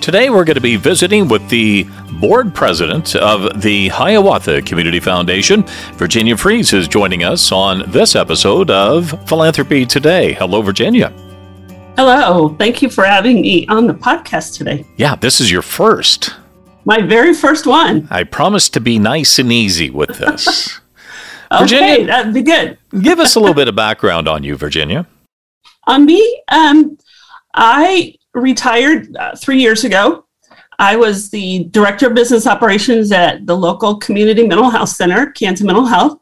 Today, we're going to be visiting with the board president of the Hiawatha Community Foundation. Virginia Freese is joining us on this episode of Philanthropy Today. Hello, Virginia. Hello. Thank you for having me on the podcast today. Yeah, this is your first. My very first one. I promise to be nice and easy with this. okay, Virginia, that'd be good. give us a little bit of background on you, Virginia. On me, um, I retired uh, three years ago. I was the director of business operations at the local community mental health center, Kanza Mental Health.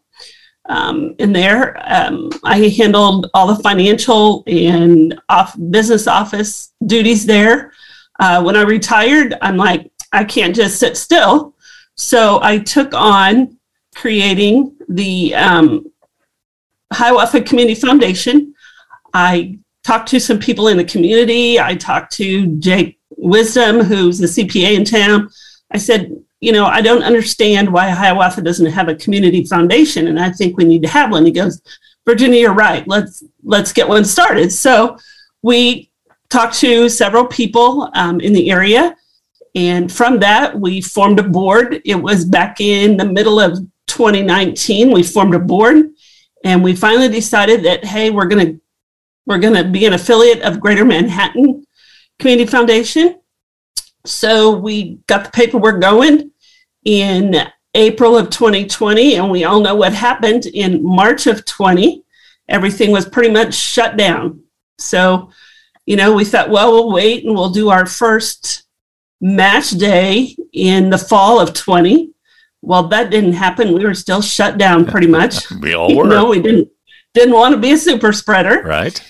Um, in there, um, I handled all the financial and off business office duties there. Uh, when I retired, I'm like, I can't just sit still. So I took on creating the um, Hiawatha Community Foundation. I talked to some people in the community. I talked to Jake Wisdom, who's the CPA in town. I said, you know, I don't understand why Hiawatha doesn't have a community foundation, and I think we need to have one. He goes, Virginia, you're right. Let's let's get one started. So we talked to several people um, in the area, and from that we formed a board. It was back in the middle of 2019. We formed a board, and we finally decided that hey, we're going to we're going to be an affiliate of Greater Manhattan Community Foundation. So we got the paperwork going in April of 2020, and we all know what happened in March of 20. Everything was pretty much shut down. So, you know, we thought, well, we'll wait and we'll do our first match day in the fall of 20. Well, that didn't happen. We were still shut down pretty much. we all were. No, we didn't didn't want to be a super spreader. Right.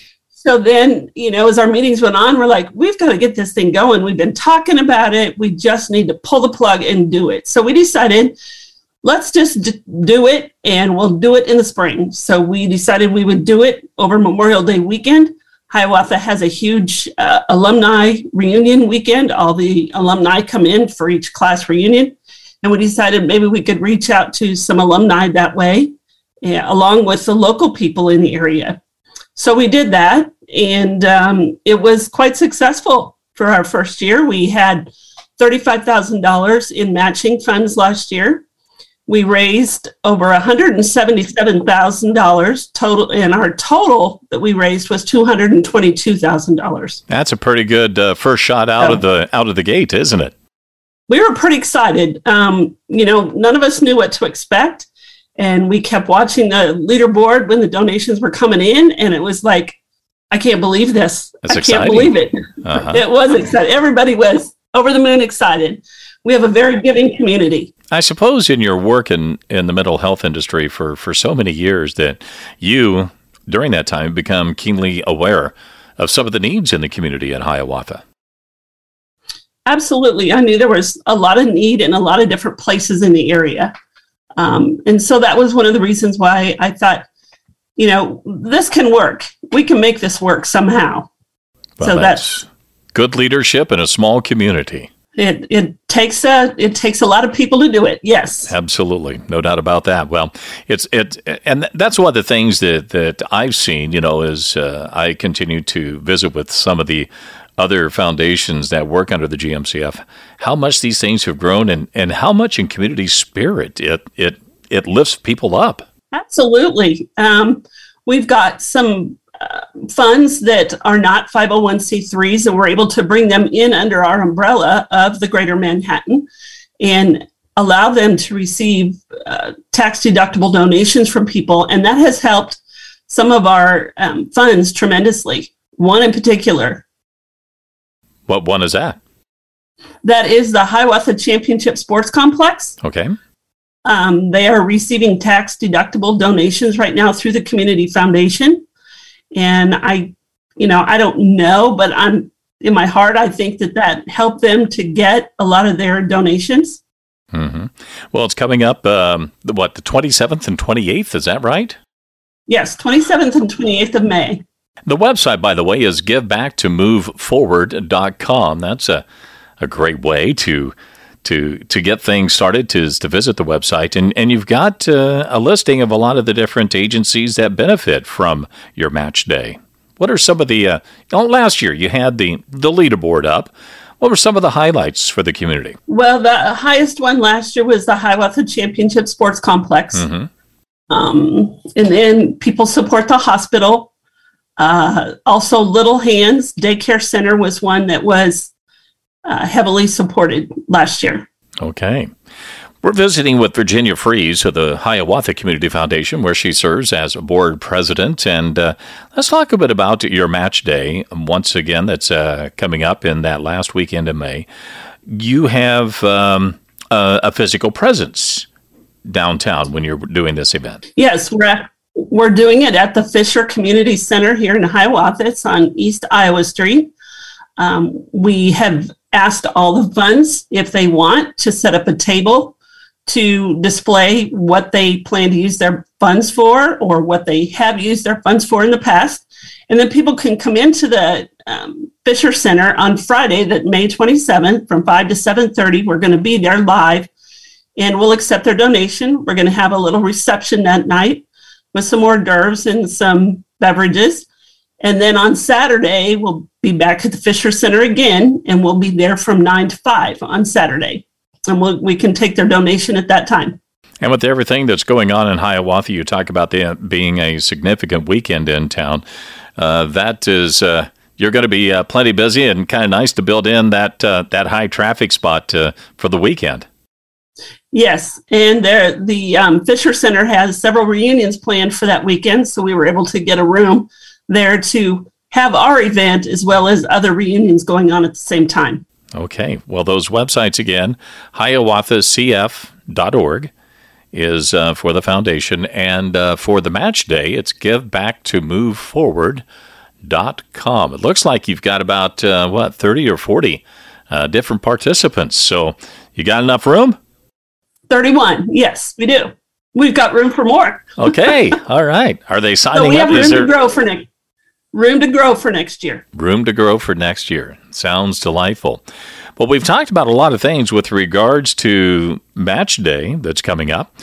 So then, you know, as our meetings went on, we're like, we've got to get this thing going. We've been talking about it. We just need to pull the plug and do it. So we decided, let's just d- do it and we'll do it in the spring. So we decided we would do it over Memorial Day weekend. Hiawatha has a huge uh, alumni reunion weekend. All the alumni come in for each class reunion. And we decided maybe we could reach out to some alumni that way, yeah, along with the local people in the area. So we did that and um, it was quite successful for our first year. We had $35,000 in matching funds last year. We raised over $177,000 total, and our total that we raised was $222,000. That's a pretty good uh, first shot out of the out of the gate, isn't it? We were pretty excited. Um, you know, none of us knew what to expect, and we kept watching the leaderboard when the donations were coming in, and it was like, I can't believe this. That's I exciting. can't believe it. Uh-huh. It was exciting. Everybody was over the moon excited. We have a very giving community. I suppose in your work in, in the mental health industry for, for so many years that you, during that time, become keenly aware of some of the needs in the community at Hiawatha. Absolutely. I knew there was a lot of need in a lot of different places in the area. Um, and so that was one of the reasons why I thought, you know, this can work. We can make this work somehow. Well, so that's, that's good leadership in a small community. It it takes a it takes a lot of people to do it. Yes, absolutely, no doubt about that. Well, it's it, and that's one of the things that that I've seen. You know, as uh, I continue to visit with some of the other foundations that work under the GMCF, how much these things have grown, and and how much in community spirit it it it lifts people up. Absolutely. Um, we've got some uh, funds that are not 501c3s, and we're able to bring them in under our umbrella of the Greater Manhattan and allow them to receive uh, tax deductible donations from people. And that has helped some of our um, funds tremendously. One in particular. What one is that? That is the Hiawatha Championship Sports Complex. Okay. Um, they are receiving tax deductible donations right now through the Community Foundation. And I, you know, I don't know, but I'm in my heart, I think that that helped them to get a lot of their donations. Mm-hmm. Well, it's coming up, um, what, the 27th and 28th, is that right? Yes, 27th and 28th of May. The website, by the way, is givebacktomoveforward.com. That's a, a great way to to to get things started to, to visit the website. And and you've got uh, a listing of a lot of the different agencies that benefit from your match day. What are some of the uh, last year you had the the leaderboard up. What were some of the highlights for the community? Well the highest one last year was the hiawatha championship sports complex. Mm-hmm. um, and then people support the hospital. Uh, also little hands daycare center was one that was uh, heavily supported last year. Okay. We're visiting with Virginia Freese of the Hiawatha Community Foundation, where she serves as a board president. And uh, let's talk a bit about your match day. Once again, that's uh, coming up in that last weekend of May. You have um, a, a, physical presence downtown when you're doing this event. Yes, we're at, we're doing it at the Fisher Community Center here in Hiawatha. It's on East Iowa Street. Um, we have asked all the funds if they want to set up a table to display what they plan to use their funds for or what they have used their funds for in the past. And then people can come into the um, Fisher Center on Friday, that May 27th, from 5 to 7:30. We're going to be there live, and we'll accept their donation. We're going to have a little reception that night with some hors d'oeuvres and some beverages. And then on Saturday, we'll be back at the Fisher Center again, and we'll be there from 9 to 5 on Saturday. And we'll, we can take their donation at that time. And with everything that's going on in Hiawatha, you talk about the being a significant weekend in town. Uh, that is, uh, you're going to be uh, plenty busy and kind of nice to build in that uh, that high traffic spot uh, for the weekend. Yes, and there the um, Fisher Center has several reunions planned for that weekend, so we were able to get a room there to have our event as well as other reunions going on at the same time. Okay. Well, those websites again, hiawathacf.org is uh, for the foundation. And uh, for the match day, it's givebacktomoveforward.com. It looks like you've got about, uh, what, 30 or 40 uh, different participants. So you got enough room? 31. Yes, we do. We've got room for more. okay. All right. Are they signing so we have up? room there... to grow for next room to grow for next year. Room to grow for next year. Sounds delightful. Well, we've talked about a lot of things with regards to match day that's coming up.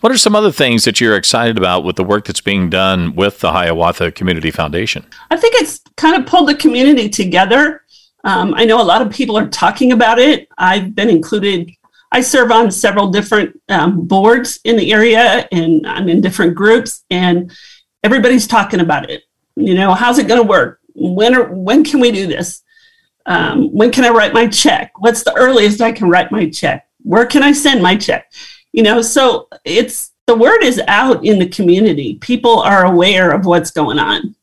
What are some other things that you're excited about with the work that's being done with the Hiawatha Community Foundation? I think it's kind of pulled the community together. Um, I know a lot of people are talking about it. I've been included. I serve on several different um, boards in the area, and I'm in different groups, and everybody's talking about it. You know, how's it going to work? When are, when can we do this? Um, when can I write my check? What's the earliest I can write my check? Where can I send my check? You know, so it's the word is out in the community. People are aware of what's going on.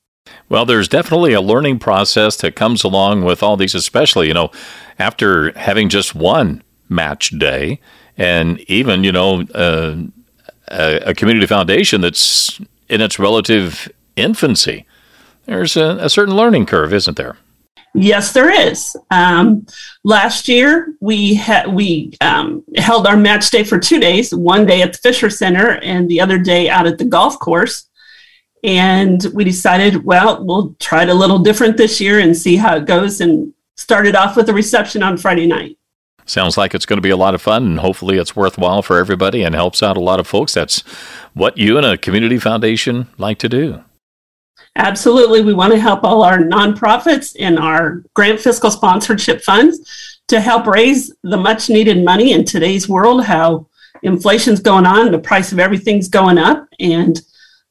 Well, there's definitely a learning process that comes along with all these, especially, you know, after having just one match day and even, you know, uh, a, a community foundation that's in its relative infancy there's a, a certain learning curve, isn't there? Yes, there is. Um, last year, we had we um, held our match day for two days. One day at the Fisher Center, and the other day out at the golf course. And we decided, well, we'll try it a little different this year and see how it goes. And started off with a reception on Friday night. Sounds like it's going to be a lot of fun, and hopefully, it's worthwhile for everybody and helps out a lot of folks. That's what you and a community foundation like to do. Absolutely. We want to help all our nonprofits and our grant fiscal sponsorship funds to help raise the much needed money in today's world, how inflation's going on, the price of everything's going up, and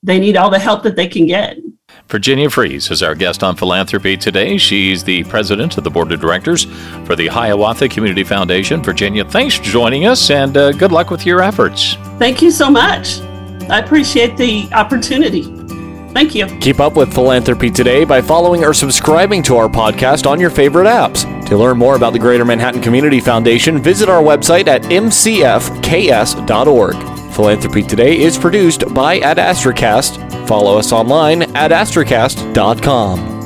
they need all the help that they can get. Virginia Freese is our guest on Philanthropy today. She's the president of the board of directors for the Hiawatha Community Foundation. Virginia, thanks for joining us and uh, good luck with your efforts. Thank you so much. I appreciate the opportunity. Thank you. Keep up with Philanthropy Today by following or subscribing to our podcast on your favorite apps. To learn more about the Greater Manhattan Community Foundation, visit our website at mcfks.org. Philanthropy Today is produced by Ad Astracast. Follow us online at astracast.com.